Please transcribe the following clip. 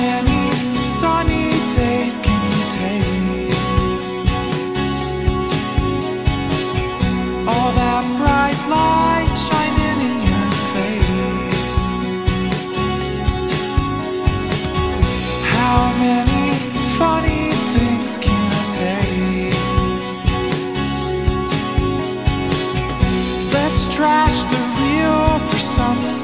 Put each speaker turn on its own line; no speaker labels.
many sunny days can you take? All that bright light shining in your face. How many funny things can I say? Let's trash the real for something.